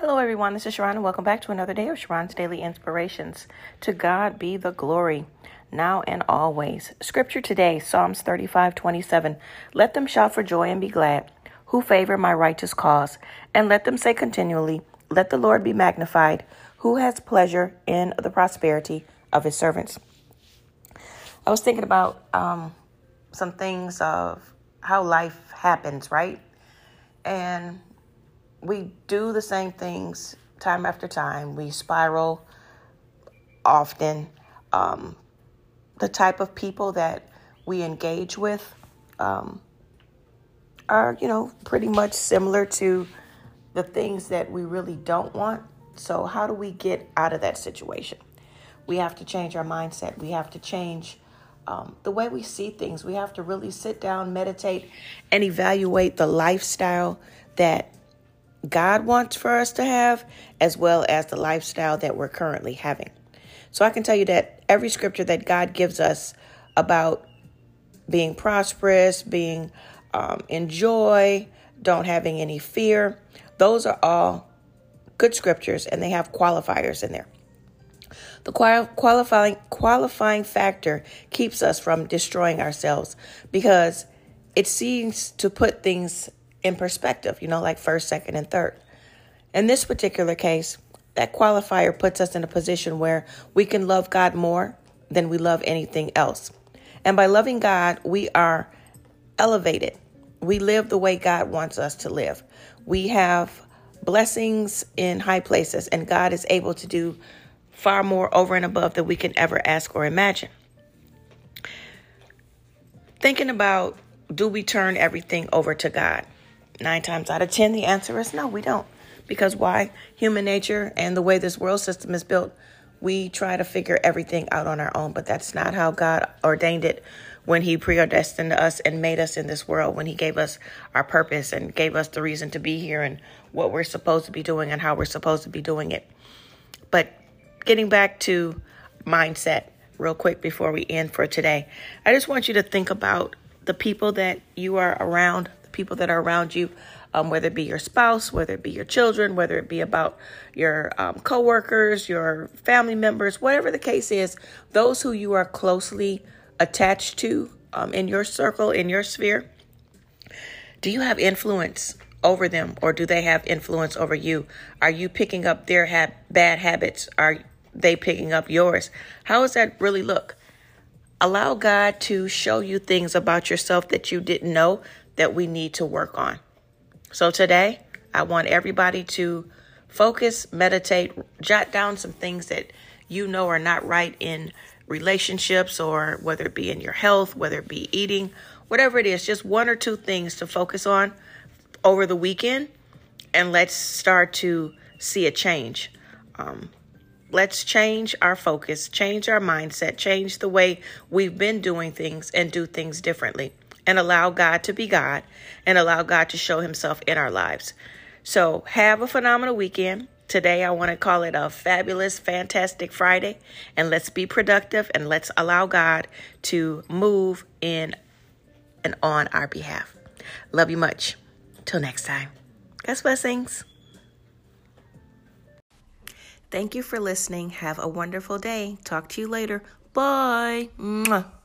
Hello, everyone. This is Sharron, and welcome back to another day of Sharron's Daily Inspirations. To God be the glory, now and always. Scripture today, Psalms 35 27. Let them shout for joy and be glad, who favor my righteous cause. And let them say continually, Let the Lord be magnified, who has pleasure in the prosperity of his servants. I was thinking about um, some things of how life happens, right? And we do the same things time after time. We spiral often. Um, the type of people that we engage with um, are, you know, pretty much similar to the things that we really don't want. So, how do we get out of that situation? We have to change our mindset. We have to change um, the way we see things. We have to really sit down, meditate, and evaluate the lifestyle that God wants for us to have, as well as the lifestyle that we're currently having. So I can tell you that every scripture that God gives us about being prosperous, being um, in joy, don't having any fear, those are all good scriptures and they have qualifiers in there. The qualifying qualifying factor keeps us from destroying ourselves because it seems to put things in perspective, you know, like first, second, and third. In this particular case, that qualifier puts us in a position where we can love God more than we love anything else. And by loving God, we are elevated. We live the way God wants us to live. We have blessings in high places, and God is able to do far more over and above than we can ever ask or imagine. Thinking about do we turn everything over to God? Nine times out of 10, the answer is no, we don't. Because why? Human nature and the way this world system is built, we try to figure everything out on our own, but that's not how God ordained it when He predestined us and made us in this world, when He gave us our purpose and gave us the reason to be here and what we're supposed to be doing and how we're supposed to be doing it. But getting back to mindset, real quick before we end for today, I just want you to think about the people that you are around people that are around you, um, whether it be your spouse, whether it be your children, whether it be about your um, coworkers, your family members, whatever the case is, those who you are closely attached to um, in your circle, in your sphere, do you have influence over them or do they have influence over you? Are you picking up their ha- bad habits? Are they picking up yours? How does that really look? Allow God to show you things about yourself that you didn't know that we need to work on. So today, I want everybody to focus, meditate, jot down some things that you know are not right in relationships or whether it be in your health, whether it be eating, whatever it is, just one or two things to focus on over the weekend and let's start to see a change. Um, let's change our focus, change our mindset, change the way we've been doing things and do things differently and allow God to be God and allow God to show himself in our lives. So, have a phenomenal weekend. Today, I want to call it a fabulous, fantastic Friday. And let's be productive and let's allow God to move in and on our behalf. Love you much. Till next time. God's blessings. Thank you for listening. Have a wonderful day. Talk to you later. Bye. Mwah.